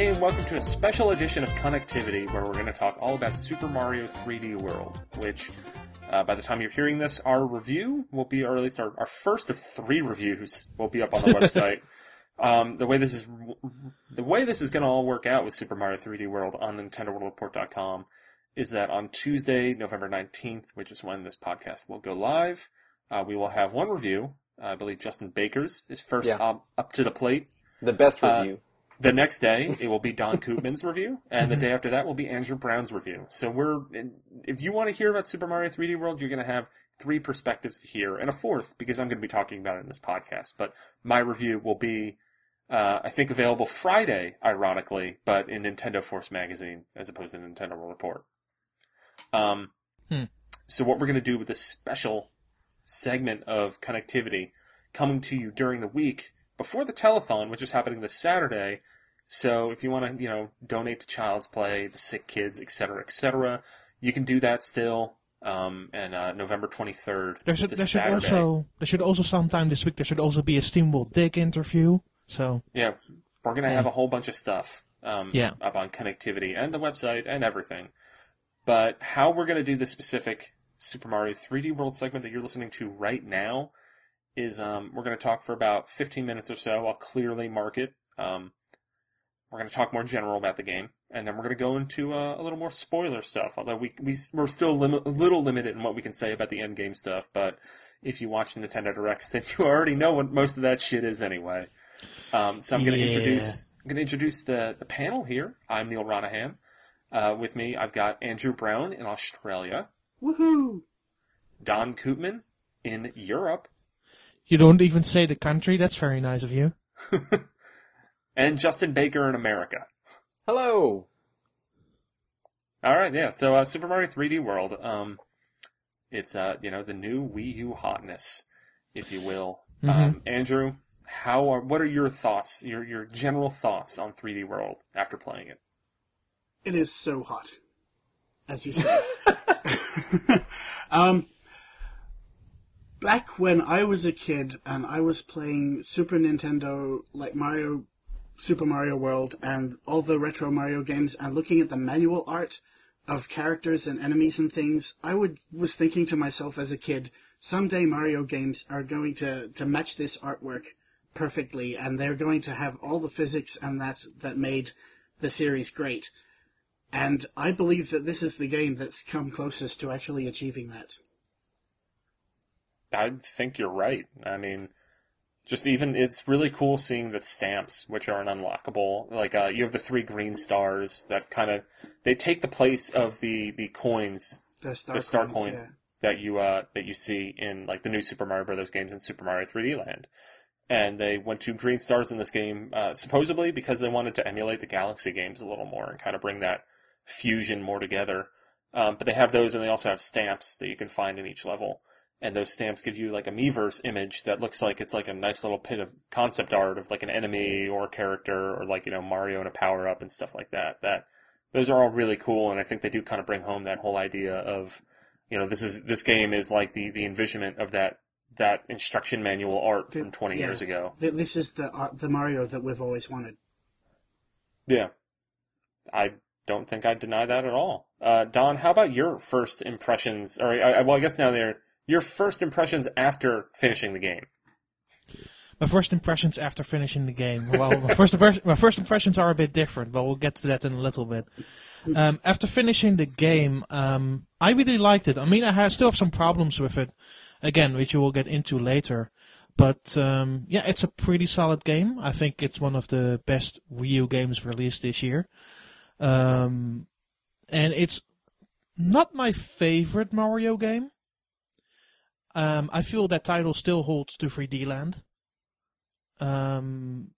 Hey, and welcome to a special edition of Connectivity where we're going to talk all about Super Mario 3D World, which uh, by the time you're hearing this, our review will be, or at least our, our first of three reviews will be up on the website. Um, the way this is, the way this is going to all work out with Super Mario 3D World on NintendoWorldReport.com is that on Tuesday, November 19th, which is when this podcast will go live, uh, we will have one review. Uh, I believe Justin Baker's is first Yeah. up, up to the plate. The best Uh, review. The next day, it will be Daan Koopman's review, and the day after that will be Andrew Brown's review. So we're, if you want to hear about Super Mario 3D World, you're going to have three perspectives to hear, and a fourth because I'm going to be talking about it in this podcast. But my review will be, uh, I think, available Friday, ironically, but in Nintendo Force magazine as opposed to Nintendo World Report. Um, Hmm. so what we're going to do with this special segment of connectivity coming to you during the week before the telethon, which is happening this Saturday. So if you want to, you know, donate to Child's Play, the sick kids, etc., etc., you can do that still. Um, and uh, November 23rd, There should, there should also there should also sometime this week there should also be a Steamworld Dig interview. So Yeah, we're gonna have a whole bunch of stuff um, Yeah. up on connectivity and the website and everything. But how we're gonna do the specific Super Mario 3D World segment that you're listening to right now is um, we're gonna talk for about 15 minutes or so. I'll clearly mark it. Um, we're gonna talk more general about the game, and then we're gonna go into uh, a little more spoiler stuff. Although we we we're still lim- a little limited in what we can say about the end game stuff, but if you watch Nintendo Directs, then you already know what most of that shit is anyway. Um, so I'm going to Yeah. introduce I'm going to introduce the the panel here. I'm Neal Ronaghan. Uh, with me, I've got Andrew Brown in Australia, Woohoo! Daan Koopman in Europe, you don't even say the country. That's very nice of you. and Justin Baker in America. Hello. All right, yeah. So uh, Super Mario 3D World, um, it's uh, you know the new Wii U hotness, if you will. Um, Andrew, how are what are your thoughts? Your your general thoughts on 3D World after playing it? It is so hot, as you said. um, back when I was a kid and I was playing Super Nintendo, like Mario, Super Mario World, and all the retro Mario games, and looking at the manual art of characters and enemies and things, I would was thinking to myself as a kid, someday Mario games are going to to match this artwork perfectly, and they're going to have all the physics and that that made the series great. And I believe that this is the game that's come closest to actually achieving that. I think you're right. I mean, just even it's really cool seeing the stamps, which are an unlockable. Like uh, you have the three green stars that kind of they take the place of the the coins, The star, the star coins, coins that you uh that you see in like the new Super Mario Brothers games and Super Mario 3D Land. And they went to green stars in this game, uh, supposedly because they wanted to emulate the Galaxy games a little more and kind of bring that fusion more together. Um, but they have those, and they also have stamps that you can find in each level and those stamps give you like a Miiverse image that looks like it's like a nice little bit of concept art of like an enemy or a character or like you know Mario and a power up and stuff like that. That those are all really cool, and I think they do kind of bring home that whole idea of you know this is this game is like the the envisionment of that that instruction manual art from 20 Yeah. years ago. Th- This is the art, the Mario that we've always wanted. Yeah, I don't think I deny that at all. Uh, Daan, how about your first impressions? Or I, I, well, I guess now they're your first impressions after finishing the game. My first impressions after finishing the game. Well, my first my first impressions are a bit different, but we'll get to that in a little bit. Um, after finishing the game, um, I really liked it. I mean, I have, still have some problems with it, again, which you will get into later. But um, yeah, it's a pretty solid game. I think it's one of the best Wii U games released this year. Um, and it's not my favorite Mario game. Um, I feel that title still holds to 3D Land. Um,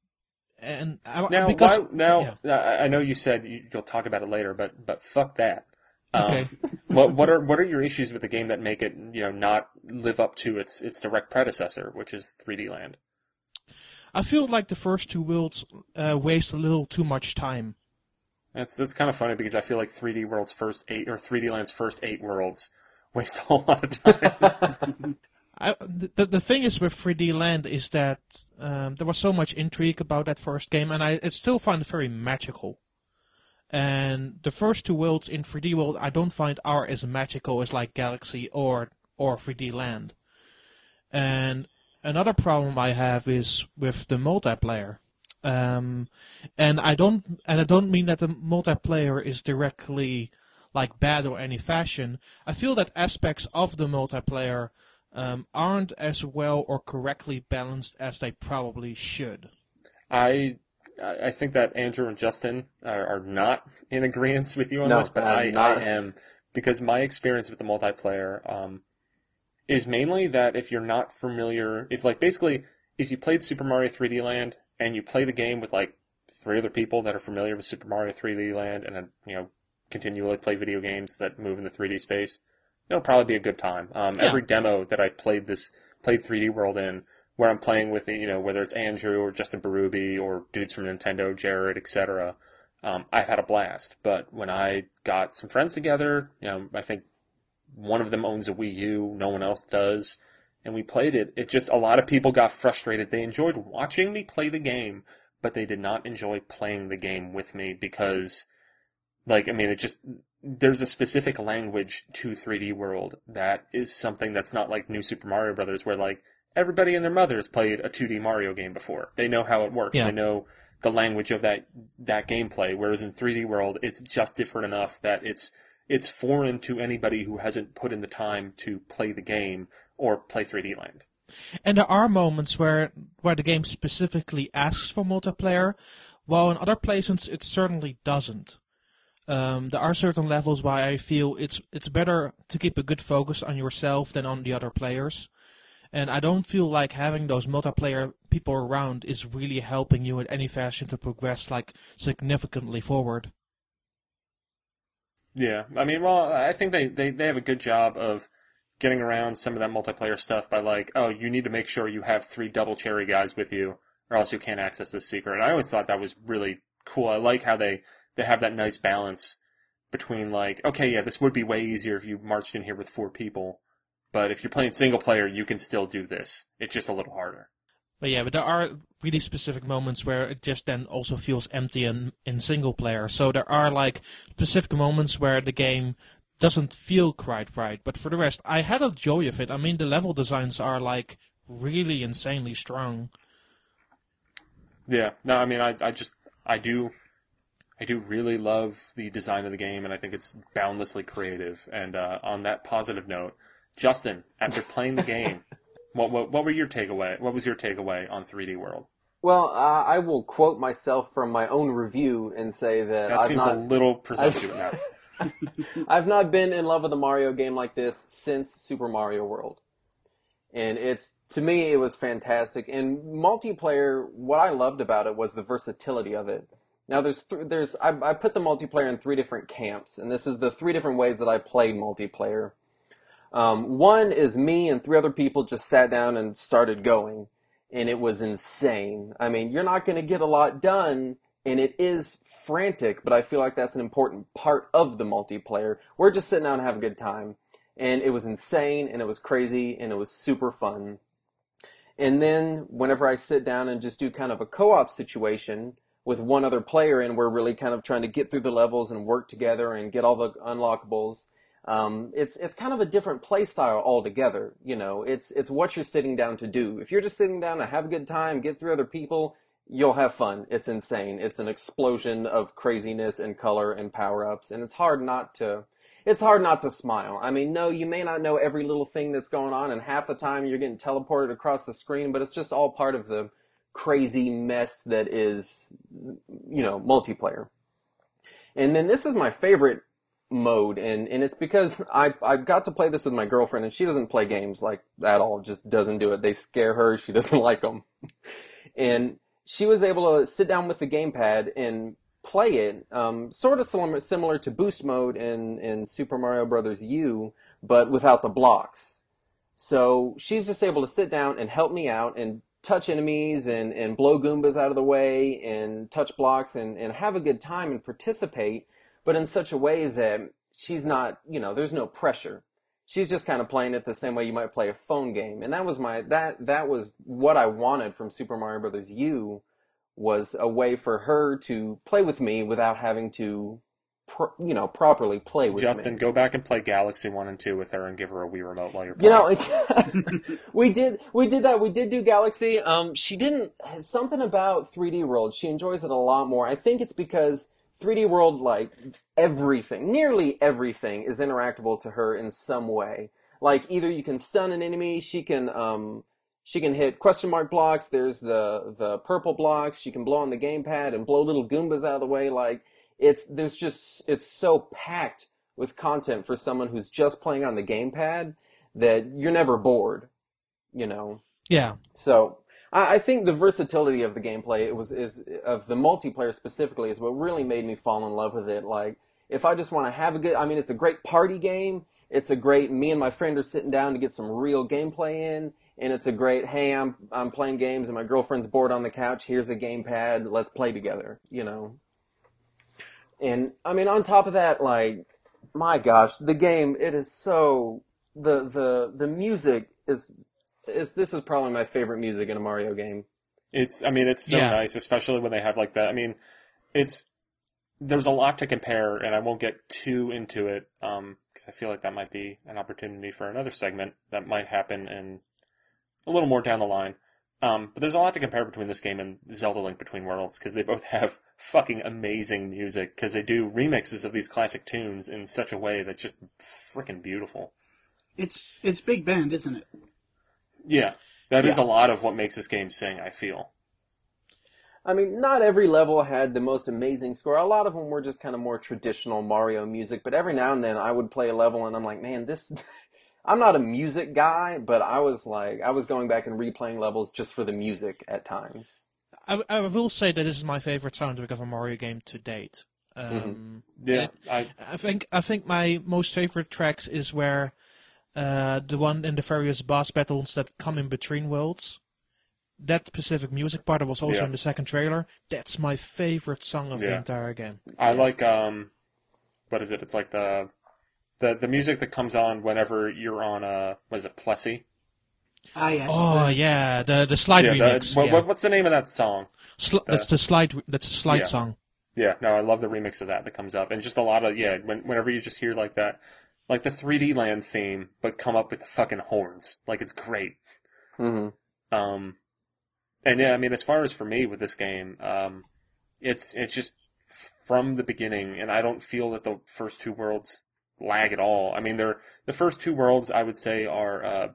and I, Now, because why, now yeah. I know you said you, you'll talk about it later, but but fuck that. Um, Okay. what what are what are your issues with the game that make it you know not live up to its its direct predecessor, which is 3D Land? I feel like the first two worlds uh, waste a little too much time. That's that's kind of funny because I feel like 3D World's first eight or 3D Land's first eight worlds waste a whole lot of time. I, the the thing is with 3D Land is that um, there was so much intrigue about that first game, and I, I still find it very magical. And the first two worlds in 3D World, I don't find are as magical as like Galaxy or or 3D Land. And another problem I have is with the multiplayer. Um, and I don't and I don't mean that the multiplayer is directly like bad or any fashion. I feel that aspects of the multiplayer um, aren't as well or correctly balanced as they probably should. I I think that Andrew and Justin are, are not in agreement with you on No, this, but I'm I, not. I am because my experience with the multiplayer um, is mainly that if you're not familiar, if like basically if you played Super Mario 3D Land and you play the game with like three other people that are familiar with Super Mario 3D Land and uh, you know continually play video games that move in the 3D space, it'll probably be a good time. Um, Yeah. Every demo that I've played this played 3D World in, where I'm playing with you know whether it's Andrew or Justin Berube or dudes from Nintendo, Jared, etc. Um, I've had a blast. But when I got some friends together, you know, I think one of them owns a Wii U, no one else does, and we played it. It just a lot of people got frustrated. They enjoyed watching me play the game, but they did not enjoy playing the game with me because, like, I mean, it just there's a specific language to 3D World that is something that's not like New Super Mario Brothers, where like everybody and their mother has played a 2D Mario game before. They know how it works. Yeah. They know the language of that that gameplay. Whereas in 3D World, it's just different enough that it's it's foreign to anybody who hasn't put in the time to play the game or play 3D Land. And there are moments where where the game specifically asks for multiplayer, while in other places it certainly doesn't. Um, there are certain levels where I feel it's it's better to keep a good focus on yourself than on the other players. And I don't feel like having those multiplayer people around is really helping you in any fashion to progress like significantly forward. Yeah, I mean, well, I think they, they, they have a good job of getting around some of that multiplayer stuff by like, oh, you need to make sure you have three double cherry guys with you, or else you can't access this secret. And I always thought that was really cool. I like how they they have that nice balance between like, okay, yeah, this would be way easier if you marched in here with four people, but if you're playing single player, you can still do this. It's just a little harder. But yeah, but there are really specific moments where it just then also feels empty in, in single player. So there are like specific moments where the game doesn't feel quite right. But for the rest, I had a joy of it. I mean, the level designs are like really insanely strong. Yeah, no, I mean, I, I just, I do, I do really love the design of the game, and I think it's boundlessly creative. And uh, on that positive note, Justin, after playing the game, what, what what were your takeaway? What was your takeaway on 3D World? Well, uh, I will quote myself from my own review and say that, That I've seems not a little presumptuous now. I've not been in love with a Mario game like this since Super Mario World. And it's to me it was fantastic. And multiplayer, what I loved about it was the versatility of it. Now there's th- there's I, I put the multiplayer in three different camps, and this is the three different ways that I played multiplayer. Um, one is me and three other people just sat down and started going, and it was insane. I mean, you're not going to get a lot done, and it is frantic, but I feel like that's an important part of the multiplayer. We're just sitting down and having a good time, and it was insane, and it was crazy, and it was super fun. And then whenever I sit down and just do kind of a co-op situation with one other player, and we're really kind of trying to get through the levels and work together and get all the unlockables, um, it's it's kind of a different play style altogether. You know, it's it's what you're sitting down to do. If you're just sitting down to have a good time, get through other people, you'll have fun. It's insane. It's an explosion of craziness and color and power ups, and it's hard not to. It's hard not to smile. I mean, no, you may not know every little thing that's going on, and half the time you're getting teleported across the screen, but it's just all part of the crazy mess that is, you know, multiplayer. And then this is my favorite mode, and, and it's because I I got to play this with my girlfriend, and she doesn't play games like at all. Just doesn't do it. They scare her. She doesn't like them, and she was able to sit down with the gamepad and play it, um, sort of similar, similar to Boost mode in in Super Mario Brothers U, but without the blocks. So she's just able to sit down and help me out and touch enemies and, and blow Goombas out of the way and touch blocks and, and have a good time and participate, but in such a way that she's not, you know, there's no pressure. she's just kind of playing it the same way you might play a phone game. And that was my that that was what I wanted from Super Mario Brothers U was a way for her to play with me without having to pro, you know properly play with Justin, me. go back and play Galaxy One and Two with her and give her a Wii remote while you're You playing. know, we did we did that. We did do Galaxy. Um, she didn't something about 3D World. She enjoys it a lot more. I think it's because 3D World, like everything, nearly everything, is interactable to her in some way. Like either you can stun an enemy, she can um, she can hit question mark blocks. There's the the purple blocks. She can blow on the gamepad and blow little Goombas out of the way. Like it's there's just it's so packed with content for someone who's just playing on the gamepad that you're never bored. You know, Yeah. so I, I think the versatility of the gameplay it was is of the multiplayer specifically is what really made me fall in love with it. Like if I just want to have a good, I mean, it's a great party game. It's a great me and my friend are sitting down to get some real gameplay in, and it's a great hey I'm I'm playing games and my girlfriend's bored on the couch. Here's a gamepad. Let's play together. You know. And I mean, on top of that, like my gosh, the game it is so the the the music is is this is probably my favorite music in a Mario game. It's, I mean, it's so Yeah. nice, especially when they have like that. I mean, it's there's a lot to compare, and I won't get too into it um, because I feel like that might be an opportunity for another segment that might happen in a little more down the line. Um, but there's a lot to compare between this game and Zelda Link Between Worlds because they both have fucking amazing music because they do remixes of these classic tunes in such a way that's just freaking beautiful. It's it's big band, isn't it? Yeah, that is Yeah. a lot of what makes this game sing. I feel. I mean, not every level had the most amazing score. A lot of them were just kind of more traditional Mario music, but every now and then I would play a level and I'm like, man, this. I'm not a music guy, but I was like, I was going back and replaying levels just for the music at times. I, I will say that this is my favorite soundtrack of a Mario game to date. Um, Yeah, it- I I think I think my most favorite tracks is where uh, the one in the various boss battles that come in between worlds. That specific music part that was also Yeah. in the second trailer. That's my favorite song of the entire game. I like um, what is it? It's like the the the music that comes on whenever you're on a was it Plessie? Ah, yes. Oh the- yeah, the the slide yeah, remix. the, what, yeah. what- what's the name of that song? Sli- that's the slide. That's the slide Yeah. song. Yeah, no, I love the remix of that that comes up, and just a lot of yeah. When, whenever you just hear like that, like the 3D Land theme, but come up with the fucking horns, like it's great. Mm-hmm. Um, and yeah, I mean, as far as for me with this game, um, it's it's just from the beginning, and I don't feel that the first two worlds lag at all. I mean, they're the first two worlds I would say are uh,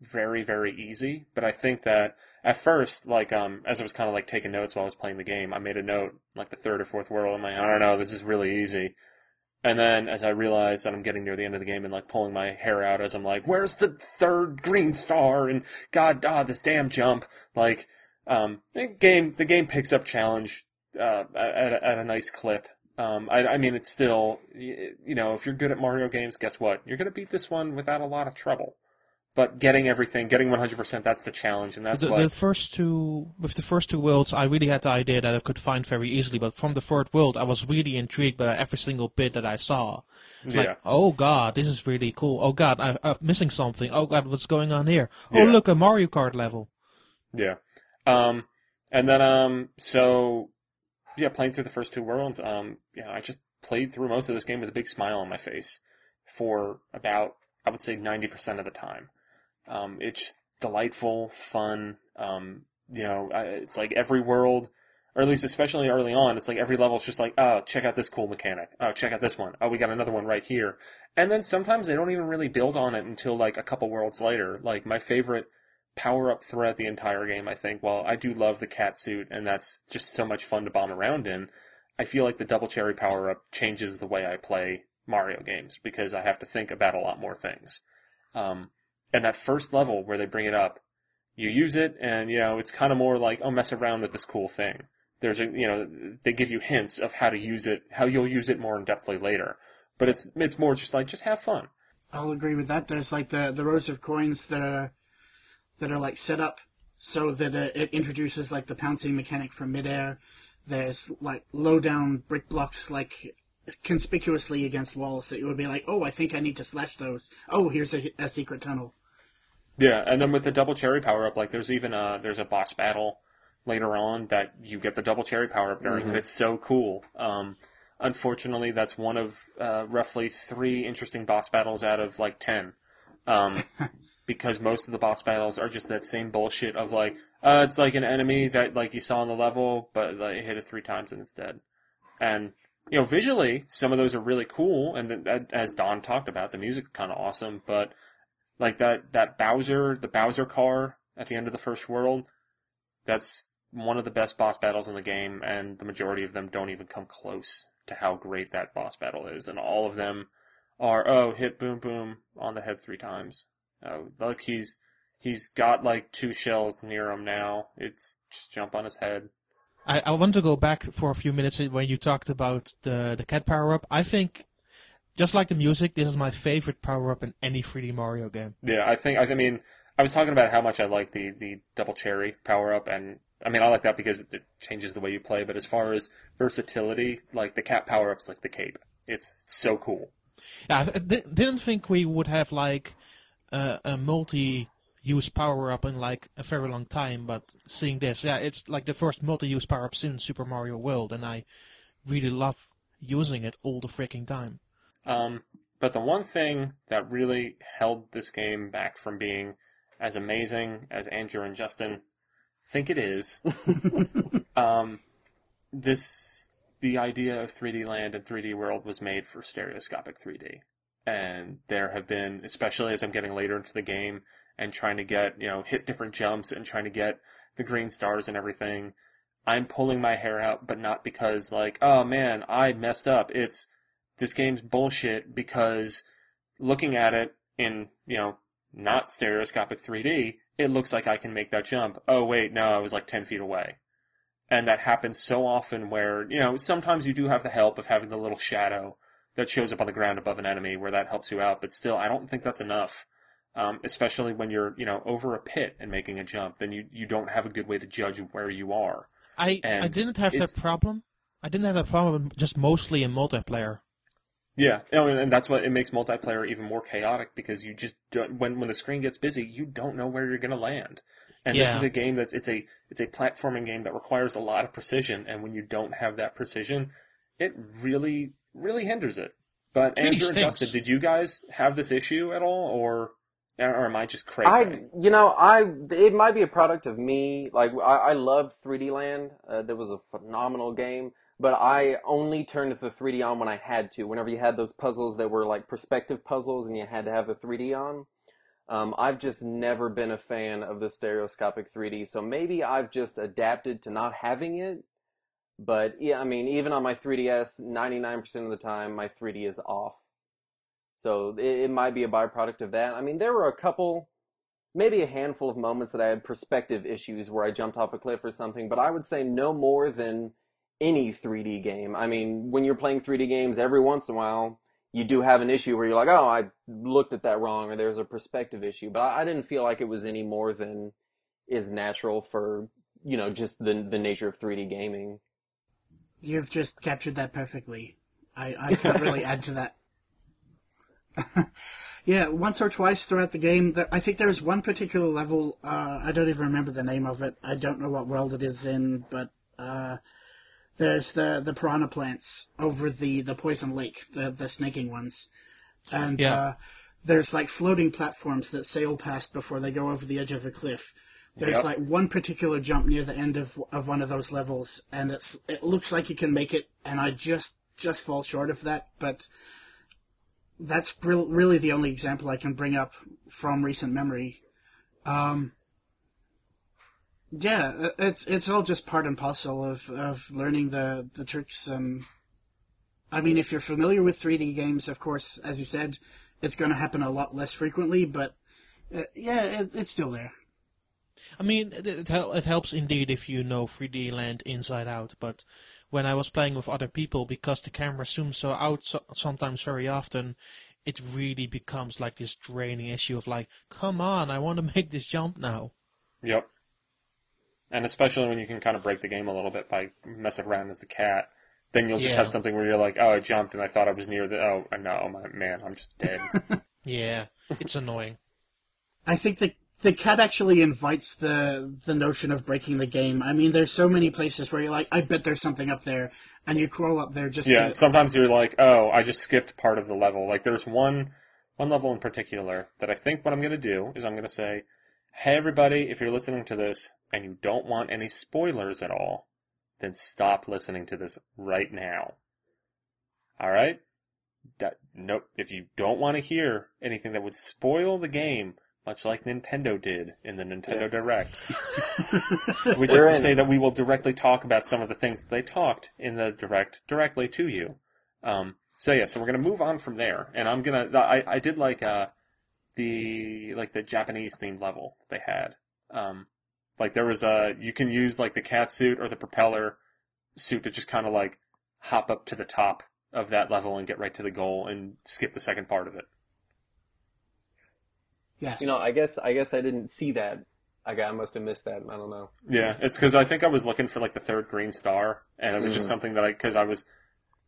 very very easy, but I think that at first, like um, as I was kind of like taking notes while I was playing the game, I made a note like the third or fourth world. I'm like, I don't know, this is really easy. And then as I realized that I'm getting near the end of the game and like pulling my hair out as I'm like, where's the third green star? And God, ah, this damn jump. Like, um, the game, the game picks up challenge, uh, at, at a nice clip. Um, I, I mean, it's still, you know, if you're good at Mario games, guess what? You're gonna beat this one without a lot of trouble. But getting everything, getting 100%, that's the challenge, and that's the, what. the first two, with the first two worlds, I really had the idea that I could find very easily. But from the third world, I was really intrigued by every single bit that I saw. It's Yeah. like, oh god, this is really cool. Oh god, I, I'm missing something. Oh god, what's going on here? Oh Yeah. look, a Mario Kart level. Yeah. Um, and then, um, so, yeah, playing through the first two worlds, um, yeah, I just played through most of this game with a big smile on my face for about, I would say 90% of the time. Um, it's delightful, fun, um, you know, I, it's like every world, or at least especially early on, it's like every level is just like, oh, check out this cool mechanic. Oh, check out this one. Oh, we got another one right here. And then sometimes they don't even really build on it until like a couple worlds later. Like my favorite power up throughout the entire game, I think. While I do love the cat suit and that's just so much fun to bomb around in, I feel like the double cherry power up changes the way I play Mario games because I have to think about a lot more things. Um, and that first level where they bring it up, you use it and, you know, it's kind of more like, oh, mess around with this cool thing. There's a, you know, they give you hints of how to use it, how you'll use it more in depthly later. But it's, it's more just like, just have fun. I'll agree with that. There's like the, the rows of coins that are that are like set up so that uh, it introduces like the pouncing mechanic from midair. There's like low down brick blocks like conspicuously against walls that you would be like, oh, I think I need to slash those. Oh, here's a, a secret tunnel. Yeah, and then with the double cherry power up, like there's even a there's a boss battle later on that you get the double cherry power up during, and it's so cool. Um, unfortunately, that's one of uh, roughly three interesting boss battles out of like ten, um, because most of the boss battles are just that same bullshit of like, uh, it's like an enemy that like you saw on the level, but like, hit it three times and it's dead. And you know, visually, some of those are really cool, and then, uh, as Daan talked about, the music's kind of awesome, but like that that Bowser, the Bowser car at the end of the first world, that's one of the best boss battles in the game, and the majority of them don't even come close to how great that boss battle is, and all of them are oh hit boom boom on the head three times. Oh look he's he's got like two shells near him now. It's just jump on his head. I, I want to go back for a few minutes when you talked about the the cat power up. I think, just like the music, this is my favorite power up in any 3D Mario game. Yeah, I think I mean I was talking about how much I like the the double cherry power up, and I mean I like that because it changes the way you play. But as far as versatility, like the cat power up's like the cape. It's so cool. Yeah, I th- didn't think we would have like uh, a multi-use power up in like a very long time, but seeing this, yeah, it's like the first multi-use power up since Super Mario World, and I really love using it all the freaking time. Um, but the one thing that really held this game back from being as amazing as Andrew and Justin think it is, um, this the idea of 3D Land and 3D World was made for stereoscopic 3D, and there have been, especially as I'm getting later into the game and trying to get you know hit different jumps and trying to get the green stars and everything. I'm pulling my hair out, but not because like, oh man, I messed up. It's this game's bullshit because looking at it in, you know, not stereoscopic 3D, it looks like I can make that jump. Oh wait, no, I was like 10 feet away. And that happens so often where, you know, sometimes you do have the help of having the little shadow that shows up on the ground above an enemy where that helps you out, but still, I don't think that's enough. Um, especially when you're, you know, over a pit and making a jump, then you, you don't have a good way to judge where you are. I And I didn't have that problem. I didn't have that problem just mostly in multiplayer. Yeah, and, that's what it makes multiplayer even more chaotic because you just don't, when when the screen gets busy, you don't know where you're going to land. And this is a game that's it's a it's a platforming game that requires a lot of precision, and when you don't have that precision, it really really hinders it. But Really Andrew and stinks. Justin, did you guys have this issue at all, or or am I just crazy? I, you know, I it might be a product of me. Like I, I loved 3D Land. Uh, that was a phenomenal game. But I only turned the 3D on when I had to. Whenever you had those puzzles that were like perspective puzzles, and you had to have the 3D on. Um, I've just never been a fan of the stereoscopic 3D. So maybe I've just adapted to not having it. But yeah, I mean, even on my 3DS, 99% of the time, my 3D is off. So it, it might be a byproduct of that. I mean, there were a couple, maybe a handful of moments that I had perspective issues where I jumped off a cliff or something, but I would say no more than any 3D game. I mean, when you're playing 3D games, every once in a while, you do have an issue where you're like, oh, I looked at that wrong, or there's a perspective issue. But I, I didn't feel like it was any more than is natural for, you know, just the, the nature of 3D gaming. You've just captured that perfectly. I, I can't really add to that. yeah, once or twice throughout the game, there, I think there's one particular level, uh, I don't even remember the name of it. I don't know what world it is in, but, uh, there's the, the piranha plants over the, the poison lake, the, the snaking ones. And, Yeah. uh, there's like floating platforms that sail past before they go over the edge of a cliff. There's Yep. like one particular jump near the end of of one of those levels, and it's it looks like you can make it, and I just just fall short of that. But that's re- really the only example I can bring up from recent memory. Um, yeah, it's it's all just part and parcel of of learning the the tricks. And I mean, if you're familiar with 3D games, of course, as you said, it's going to happen a lot less frequently. But uh, yeah, it, it's still there. I mean, it, it, hel- it helps indeed if you know 3D Land inside out, but when I was playing with other people, because the camera zooms so out so, sometimes very often, it really becomes like this draining issue of like, come on, I want to make this jump now. Yep. And especially when you can kind of break the game a little bit by messing around as a cat then you'll just Yeah. have something where you're like, oh, I jumped and I thought I was near the. Oh no, my man, I'm just dead. Yeah, it's annoying. I think the the cat actually invites the the notion of breaking the game. I mean, there's so many places where you're like, I bet there's something up there, and you crawl up there just yeah, to. sometimes you're like, oh, I just skipped part of the level. Like there's one one level in particular that I think what I'm gonna do is I'm gonna say, hey everybody, if you're listening to this and you don't want any spoilers at all, then stop listening to this right now. All right? That, nope. If you don't want to hear anything that would spoil the game, much like Nintendo did in the Nintendo Yeah. Direct, which We're is to in. say that we will directly talk about some of the things that they talked in the Direct directly to you. Um, so yeah, so we're gonna move on from there, and I'm gonna. I I did like uh the like the Japanese themed level they had. Um, like there was a you can use like the cat suit or the propeller suit to just kind of like hop up to the top of that level and get right to the goal and skip the second part of it. Yes. You know, I guess I guess I didn't see that. I I must have missed that. I don't know. Yeah, it's because I think I was looking for like the third green star, and it was just Mhm. something that I because I was.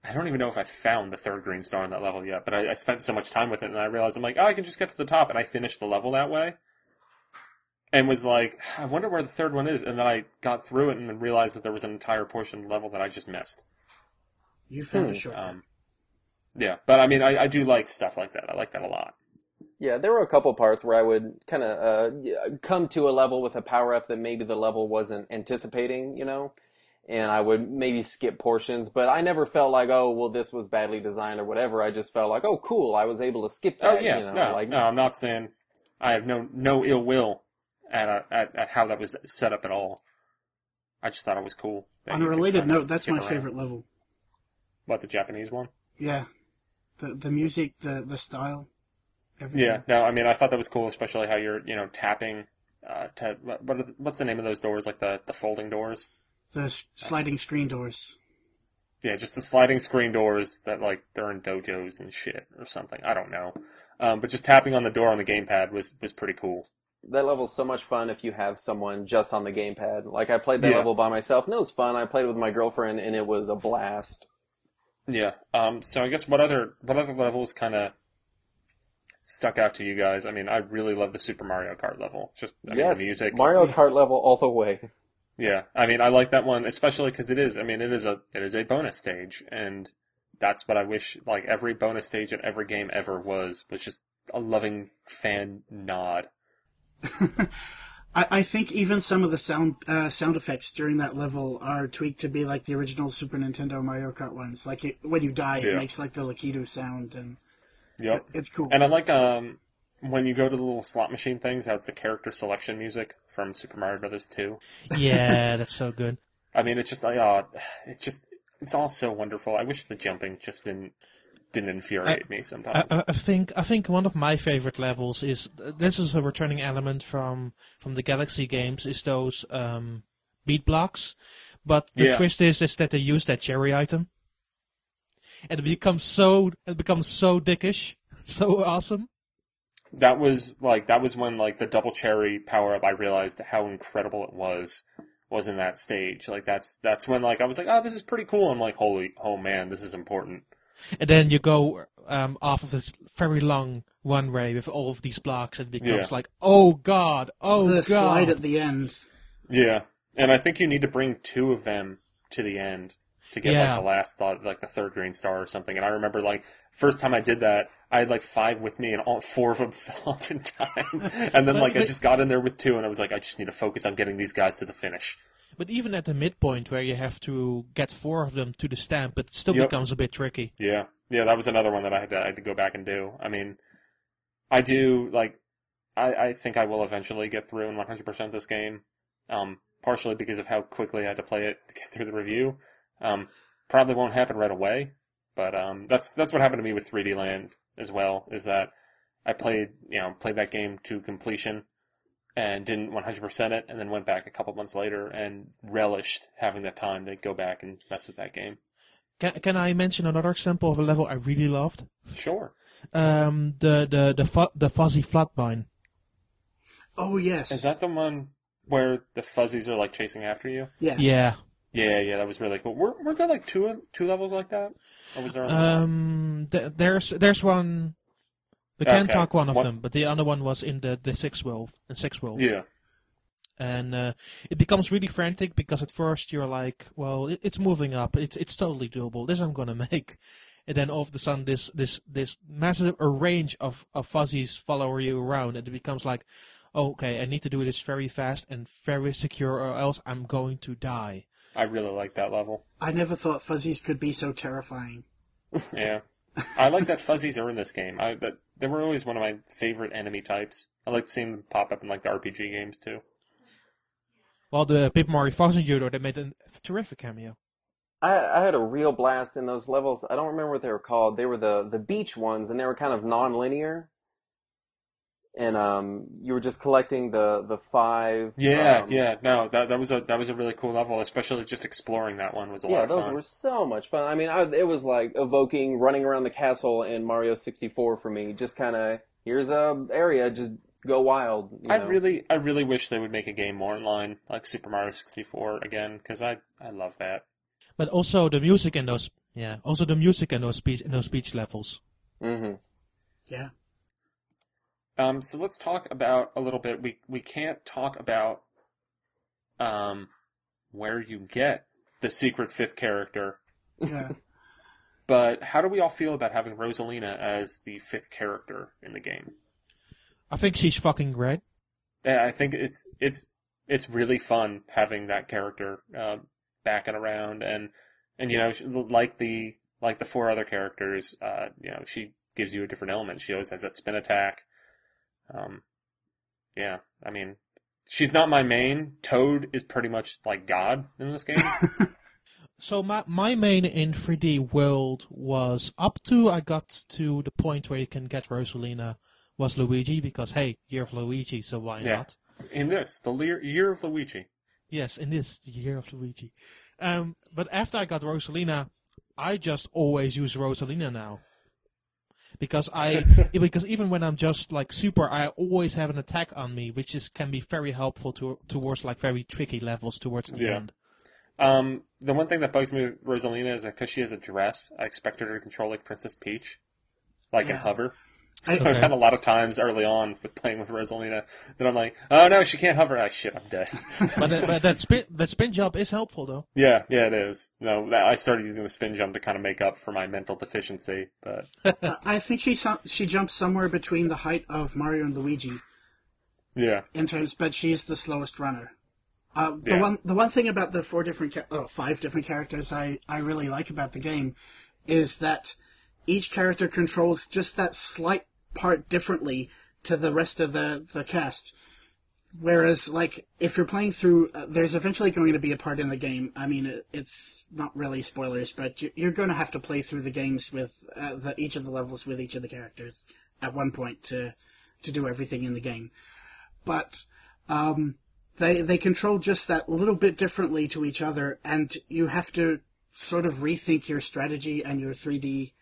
I don't even know if I found the third green star on that level yet, but I, I spent so much time with it, and I realized I'm like, oh, I can just get to the top, and I finished the level that way, and was like, I wonder where the third one is, and then I got through it and then realized that there was an entire portion of the level that I just missed. you found Hmm, a shortcut. Um, yeah, but I mean, I, I do like stuff like that. I like that a lot. Yeah, there were a couple parts where I would kind of uh, come to a level with a power up that maybe the level wasn't anticipating, you know, and I would maybe skip portions, but I never felt like, oh, well, this was badly designed or whatever. I just felt like, oh, cool, I was able to skip that. Oh yeah, you know, no, like no, I'm not saying I have no no ill will at, uh, at at how that was set up at all. I just thought it was cool. On a related note, that's my around. favorite level. What the Japanese one? Yeah, the the music, the the style, everything. Yeah, no, I mean I thought that was cool, especially how you're you know tapping. Uh, to what what are the- what's the name of those doors? Like the the folding doors? The s- sliding screen doors. Yeah, just the sliding screen doors that like they're in dojos and shit or something. I don't know. Um, but just tapping on the door on the gamepad was was pretty cool. that level's so much fun if you have someone just on the gamepad. Like I played that Yeah. level by myself, and it was fun. I played with my girlfriend, and it was a blast. Yeah. Um. So I guess what other what other levels kind of stuck out to you guys? I mean, I really love the Super Mario Kart level. Just I yes, mean, the music. Mario Kart level all the way. Yeah. I mean, I like that one especially because it is. I mean, it is a it is a bonus stage, and that's what I wish like every bonus stage in every game ever was was just a loving fan nod. I, I think even some of the sound uh, sound effects during that level are tweaked to be like the original Super Nintendo Mario Kart ones. Like it, when you die, it makes like the Lakitu sound, and Yep. it's cool. And I like um when you go to the little slot machine things, how it's the character selection music from Super Mario Brothers 2. Yeah, that's so good. I mean, it's just like, uh, it's just, it's all so wonderful. I wish the jumping just didn't, didn't infuriate me sometimes. I, I think I think one of my favorite levels is this is a returning element from from the Galaxy games is those um, beat blocks, but the Yeah. twist is is that they use that cherry item, and it becomes so it becomes so dickish, so awesome. that was like, that was when like the double cherry power up, I realized how incredible it was, was in that stage. Like that's, that's when like I was like, oh, this is pretty cool. I'm like, holy, oh man, this is important. And then you go um, off of this very long runway with all of these blocks, and it becomes Yeah. like, oh god, oh the god. slide at the end. Yeah. And I think you need to bring two of them to the end to get Yeah. like the last thought, like the third green star or something. And I remember like first time I did that, I had like five with me and all four of them fell off in time. And then like I just got in there with two and I was like, I just need to focus on getting these guys to the finish. But even at the midpoint where you have to get four of them to the stamp, it still Yep. becomes a bit tricky. Yeah. Yeah, that was another one that I had to, I had to go back and do. I mean, I do like, I, I think I will eventually get through and 100% this game. Um, partially because of how quickly I had to play it to get through the review. Um, probably won't happen right away, but um, that's that's what happened to me with 3D Land as well. Is that I played you know played that game to completion and didn't 100% it, and then went back a couple months later and relished having the time to go back and mess with that game. Can, can I mention another example of a level I really loved? Sure. Um, the the the fu- the fuzzy flatmine. Oh yes. Is that the one where the fuzzies are like chasing after you? yes. Yeah, Yeah, yeah, that was really cool. Were, were there like two two levels like that? Or was there? Um, th- there's there's one. We can Okay. talk one of them, but the other one was in the the sixth world. In sixth world. yeah, and uh, it becomes really frantic because at first you're like, well, it, it's moving up, it's it's totally doable. This I'm gonna make, and then all of a sudden this this this massive range of of fuzzies follow you around, and it becomes like, oh, okay, I need to do this very fast and very secure, or else I'm going to die. I really like that level. I never thought fuzzies could be so terrifying. Yeah, I like that fuzzies are in this game. I that they were always one of my favorite enemy types. I like seeing them pop up in like the RPG games too. Well, the Paper Mario Thousand-Year Door, they made a terrific cameo. I, I had a real blast in those levels. I don't remember what they were called. They were the the beach ones, and they were kind of non-linear. And um, you were just collecting the the five. Yeah, um, yeah. No, that that was a that was a really cool level. Especially just exploring that one was a lot Yeah, of those fun. were so much fun. I mean, I, it was like evoking running around the castle in Mario 64 for me. Just kind of here's a area, just go wild. You I know? really, I really wish they would make a game more in line like Super Mario 64 again because I, I love that. But also the music in those, yeah, also the music in those speech in those beach levels. Mm-hmm. Yeah. Um, so let's talk about a little bit. We we can't talk about um where you get the secret fifth character, Yeah. but how do we all feel about having Rosalina as the fifth character in the game? I think she's fucking great. Yeah, I think it's it's it's really fun having that character uh, backing around and and you know like the like the four other characters, uh, you know she gives you a different element. She always has that spin attack. Um, yeah, I mean, she's not my main. Toad is pretty much like God in this game. So my my main in 3D world was up to I got to the point where you can get Rosalina was Luigi because hey, year of Luigi, so why Yeah. not? in this, the Lear, year of Luigi. Yes, in this the year of Luigi. Um, but after I got Rosalina, I just always use Rosalina now. Because I because even when I'm just like super, I always have an attack on me, which is can be very helpful to towards like very tricky levels towards the Yeah. end. Um, the one thing that bugs me with Rosalina is that because she has a dress, I expect her to control like Princess Peach, like Yeah. hover. I- So Okay. I've had a lot of times early on with playing with Rosalina that I'm like, oh no, she can't hover. Ah, shit, I'm dead. But uh, but that spin that spin jump is helpful though. yeah, yeah, it is. No, that, I started using the spin jump to kind of make up for my mental deficiency, but Uh, I think she so- she jumps somewhere between the height of Mario and Luigi yeah, in terms, but she's the slowest runner. Uh, the Yeah. one the one thing about the four different cha- oh, five different characters I I really like about the game is that each character controls just that slight part differently to the rest of the the cast. Whereas, like, if you're playing through, uh, there's eventually going to be a part in the game. I mean, it, it's not really spoilers, but you, you're going to have to play through the games with uh, the, each of the levels with each of the characters at one point to to do everything in the game. But um, they they control just that little bit differently to each other, and you have to sort of rethink your strategy and your 3D,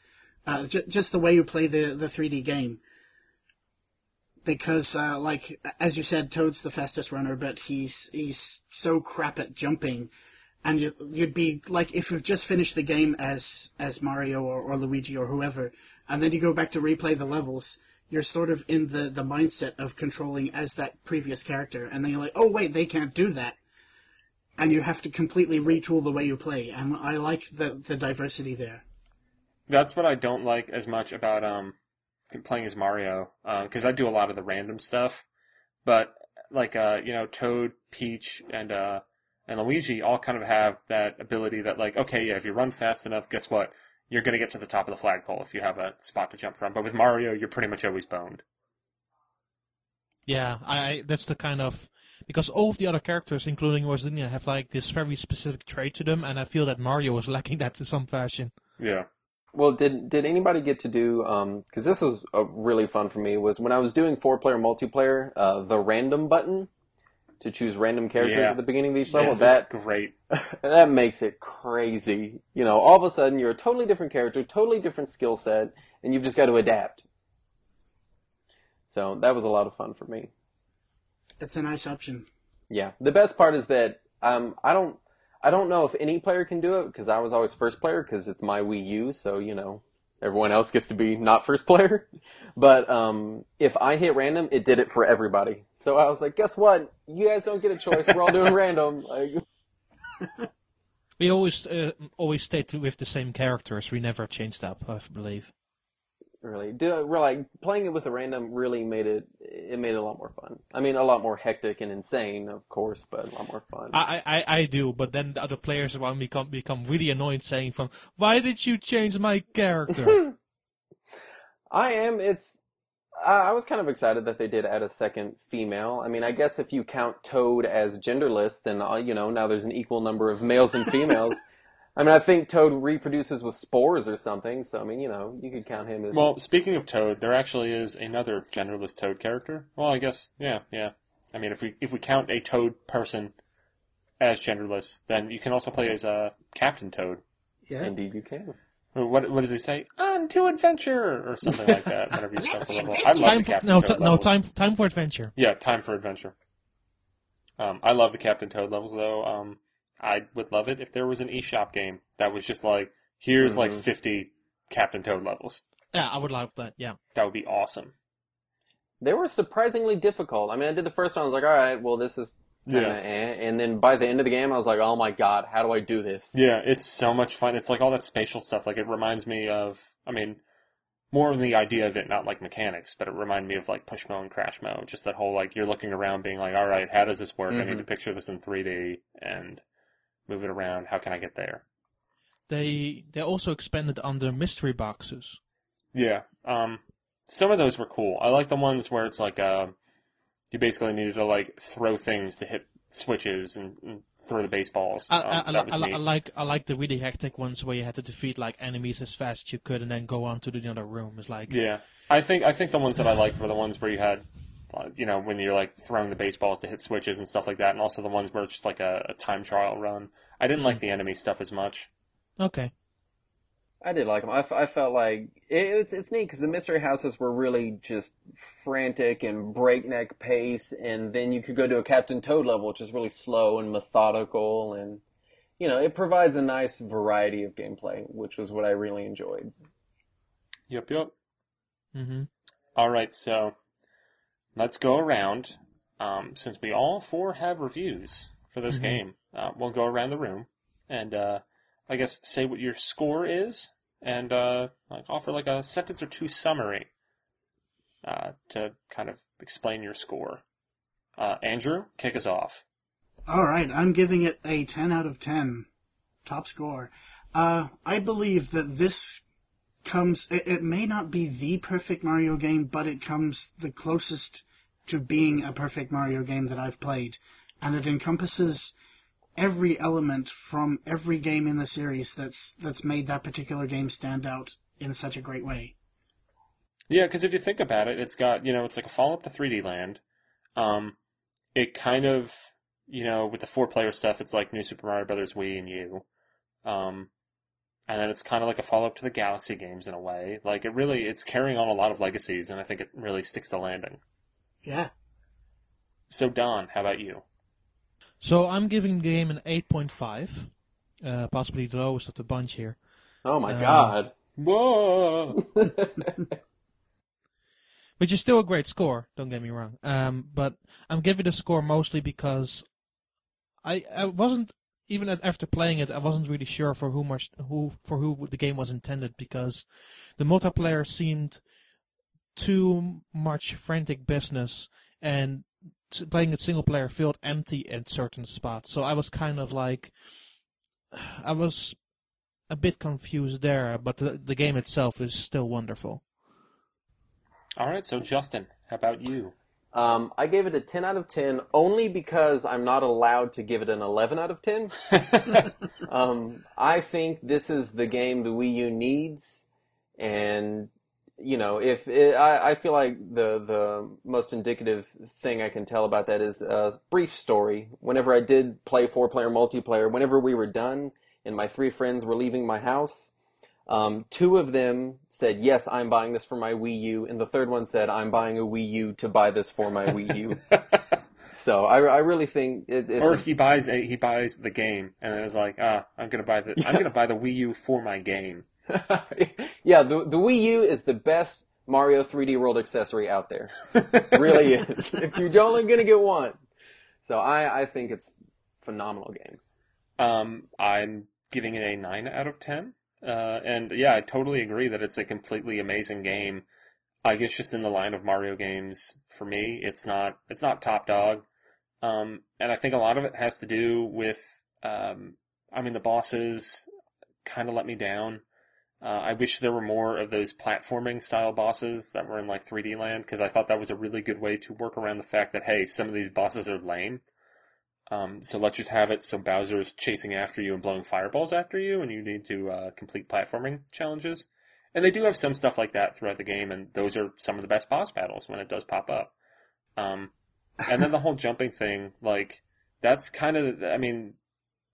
uh, j- just the way you play the the 3D game. Because, uh, like as you said, Toad's the fastest runner, but he's he's so crap at jumping, and you, you'd be like if you've just finished the game as as Mario or, or Luigi or whoever, and then you go back to replay the levels, you're sort of in the the mindset of controlling as that previous character, and then you're like, oh wait, they can't do that, and you have to completely retool the way you play. And I like the the diversity there. That's what I don't like as much about um playing as Mario because I do a lot of the random stuff, but like uh you know Toad, Peach, and uh and Luigi all kind of have that ability that like okay yeah if you run fast enough guess what you're gonna get to the top of the flagpole if you have a spot to jump from but with Mario you're pretty much always boned. Yeah, I, I that's the kind of because all of the other characters, including Rosalina, have like this very specific trait to them, and I feel that Mario was lacking that in some fashion. Yeah. Well, did did anybody get to do? Because this was uh, really fun for me. Was when I was doing four player multiplayer, uh, the random button to choose random characters Yeah. at the beginning of each level. Yes, that great. that makes it crazy. You know, all of a sudden you're a totally different character, totally different skill set, and you've just got to adapt. So that was a lot of fun for me. It's a nice option. Yeah. The best part is that um, I don't I don't know if any player can do it because I was always first player because it's my Wii U, so you know everyone else gets to be not first player. But um, if I hit random, it did it for everybody. So I was like, guess what? You guys don't get a choice. We're all doing random. Like, We always uh, always stayed with the same characters. We never changed up, I believe. Really, do like playing it with a random really made it it made it a lot more fun. I mean, a lot more hectic and insane, of course, but a lot more fun. I, I, I do, but then the other players around me become become really annoyed, saying from, "Why did you change my character?" I am. It's. I I was kind of excited that they did add a second female. I mean, I guess if you count Toad as genderless, then uh, you know now there's an equal number of males and females. I mean, I think Toad reproduces with spores or something. So I mean, you know, you could count him as. Well, speaking of Toad, there actually is another genderless Toad character. Well, I guess, yeah, yeah. I mean, if we if we count a Toad person as genderless, then you can also play as uh, Captain Toad. Yeah. Indeed, you can. Or What what does he say? On to adventure or something like that. Whenever you start Let's the level, I love time the for, Captain no, Toad t- no time time for adventure. Yeah, time for adventure. Um, I love the Captain Toad levels though. Um, I would love it if there was an eShop game that was just like, here's like Mhm. 50 Captain Toad levels. Yeah, I would love that. Yeah. That would be awesome. They were surprisingly difficult. I mean, I did the first one. I was like, all right, well, this is kind of Yeah. eh. And then by the end of the game, I was like, oh my god, how do I do this? Yeah, it's so much fun. It's like all that spatial stuff. Like it reminds me of, I mean, more of the idea of it, not like mechanics, but it reminded me of like Pushmo and Crashmo. Just that whole like you're looking around, being like, all right, how does this work? I need Mhm. to picture this in 3D and move it around. How can I get there? They they also expanded on the mystery boxes. Yeah. Um, some of those were cool. I like the ones where it's like, uh, you basically needed to like throw things to hit switches and, and throw the baseballs. I, Um, I, I, I, I like I like the really hectic ones where you had to defeat like enemies as fast as you could and then go on to the other room. It's like Yeah, I think I think the ones that I liked were the ones where you had, you know, when you're like throwing the baseballs to hit switches and stuff like that, and also the ones where it's just like a, a time trial run. I didn't like the enemy stuff as much. okay. I did like them. I, f- I felt like it, it's it's neat because the mystery houses were really just frantic and breakneck pace, and then you could go to a Captain Toad level, which is really slow and methodical, and you know it provides a nice variety of gameplay, which was what I really enjoyed. Yep, yep. hmm All right, so let's go around. Um, since we all four have reviews for this Mhm. game, uh, we'll go around the room and uh, I guess say what your score is and uh, like offer like a sentence or two summary uh, to kind of explain your score. Uh, Andrew, kick us off. All right, I'm giving it a 10 out of 10. Top score. Uh, I believe that this comes, it, it may not be the perfect Mario game, but it comes the closest to being a perfect Mario game that I've played. And it encompasses every element from every game in the series that's, that's made that particular game stand out in such a great way. Yeah, because if you think about it, it's got you know it's like a follow up to 3D Land. Um, it kind of U know with the four player stuff, it's like New Super Mario Brothers Wii and you. Um, and then it's kind of like a follow up to the Galaxy games in a way. Like it really, it's carrying on a lot of legacies, and I think it really sticks the landing. Yeah. So Daan, how about you? So I'm giving the game an 8.5, uh, possibly the lowest of the bunch here. Oh my Um, god! Whoa! which is still a great score. Don't get me wrong. Um, but I'm giving the score mostly because I I wasn't even after playing it, I wasn't really sure for who much who for who the game was intended because the multiplayer seemed too much frantic business and playing it single player felt empty at certain spots. So I was kind of like I was a bit confused there, but the, the game itself is still wonderful. All right, so Justin, how about you? Um, I gave it a 10 out of 10 only because I'm not allowed to give it an 11 out of 10. um, I think this is the game the Wii U needs, and you know, if it, I, I feel like the the most indicative thing I can tell about that is a brief story. Whenever I did play four player multiplayer, whenever we were done and my three friends were leaving my house, um, two of them said, "Yes, I'm buying this for my Wii U," and the third one said, "I'm buying a Wii U to buy this for my Wii U." So I, I really think it, it's or a- he buys a, he buys the game and then was like, ah, I'm gonna buy the I'm gonna buy the Wii U for my game. yeah, the the Wii U is the best Mario 3D World accessory out there. It really is. if you're only gonna get one, so I I think it's phenomenal game. Um, I'm giving it a nine out of ten. Uh, and yeah, I totally agree that it's a completely amazing game. I guess just in the line of Mario games, for me, it's not it's not top dog. Um, and I think a lot of it has to do with, um, I mean, the bosses kind of let me down. Uh, I wish there were more of those platforming style bosses that were in like 3D land because I thought that was a really good way to work around the fact that hey, some of these bosses are lame. Um, so let's just have it so Bowser's chasing after you and blowing fireballs after you, and you need to uh, complete platforming challenges. And they do have some stuff like that throughout the game, and those are some of the best boss battles when it does pop up. Um, and then the whole jumping thing, like that's kind of, I mean,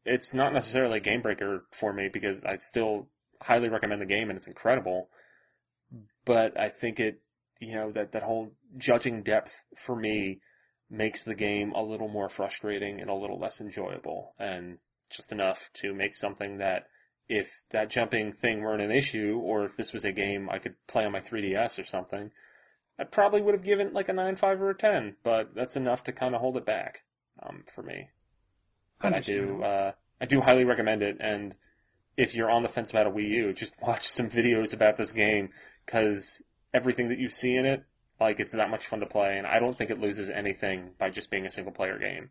it's not necessarily a game breaker for me because I still highly recommend the game and it's incredible. But I think it, you know, that that whole judging depth for me makes the game a little more frustrating and a little less enjoyable and just enough to make something that if that jumping thing weren't an issue or if this was a game I could play on my 3DS or something, I probably would have given it like a 9.5 or a 10, but that's enough to kind of hold it back um, for me. But I do, uh, I do highly recommend it. And if you're on the fence about a Wii U, just watch some videos about this game because everything that you see in it, like it's that much fun to play. And I don't think it loses anything by just being a single player game.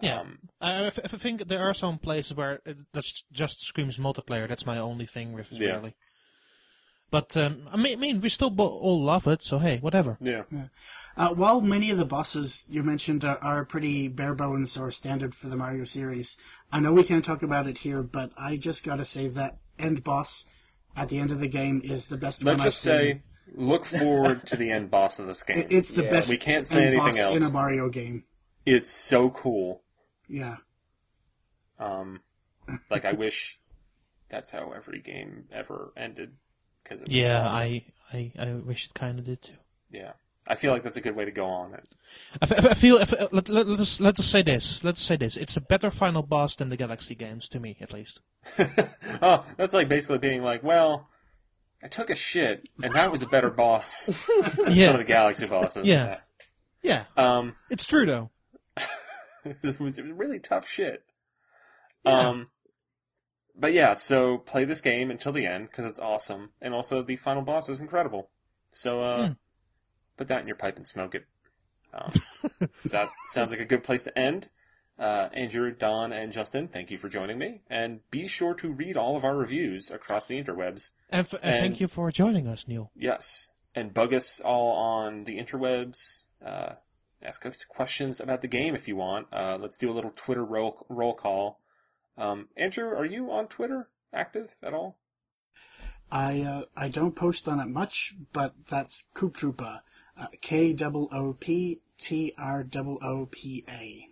Yeah. Um, I, I think there are some places where it that's just screams multiplayer. That's my only thing with it, Yeah. really. But um, I mean, I mean, we still all love it, so hey, whatever. yeah. Uh, while many of the bosses you mentioned are, are pretty bare bones or standard for the Mario series, I know we can't talk about it here, but I just gotta say that end boss at the end of the game is the best Let's one just I've say, seen. look forward to the end boss of this game. It- It's the Yeah, best we can't say end anything boss in a Mario game. It's so cool. Yeah. Um, like I wish that's how every game ever ended. Cause Yeah, awesome. I, I, I wish it kind of did too. yeah. I feel like that's a good way to go on it. I, f- I feel. If, let, let, let us let us say this. Let's say this. It's a better final boss than the Galaxy games, to me at least. oh, that's like basically being like, well, I took a shit, and that was a better boss than some of the Galaxy bosses. Yeah. yeah. Um, It's true though. this was really tough shit. Yeah. Um, but yeah, so play this game until the end because it's awesome, and also the final boss is incredible. So uh, Hmm. put that in your pipe and smoke it. Um, that sounds like a good place to end. Uh, Andrew, Daan, and Justin, thank you for joining me, and be sure to read all of our reviews across the interwebs. And, f- and And- thank you for joining us, Neal. Yes, and bug us all on the interwebs. Uh, ask us questions about the game if you want. Uh, let's do a little Twitter roll roll call. Um, Andrew, are you on Twitter active at all? I uh, I don't post on it much, but that's Koop Troopa. Uh, K O O P T R O O P A.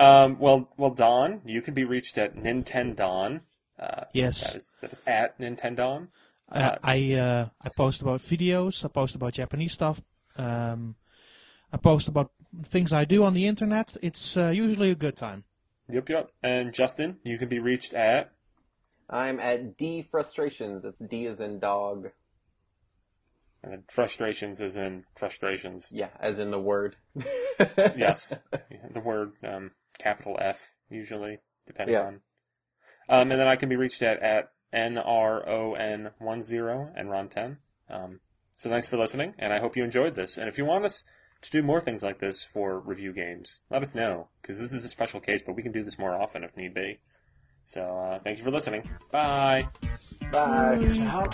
Um, well, well, Daan, you can be reached at Nintendon. Uh, Yes. that is that is at Nintendon. Uh, I uh, I post about videos. I post about Japanese stuff. Um, I post about things I do on the internet. It's uh, usually a good time. Yep, yep. And Justin, you can be reached at I'm at D frustrations. That's D as in dog. and frustrations is in frustrations. Yeah, as in the word. yes, the word um, capital F usually, depending Yeah. on. Um, and then I can be reached at at n r o n one zero and ron ten. Um, so thanks for listening, and I hope you enjoyed this. And if you want us to do more things like this for review games, let us know because this is a special case, but we can do this more often if need be. So uh, thank you for listening. Bye. Bye. Ciao.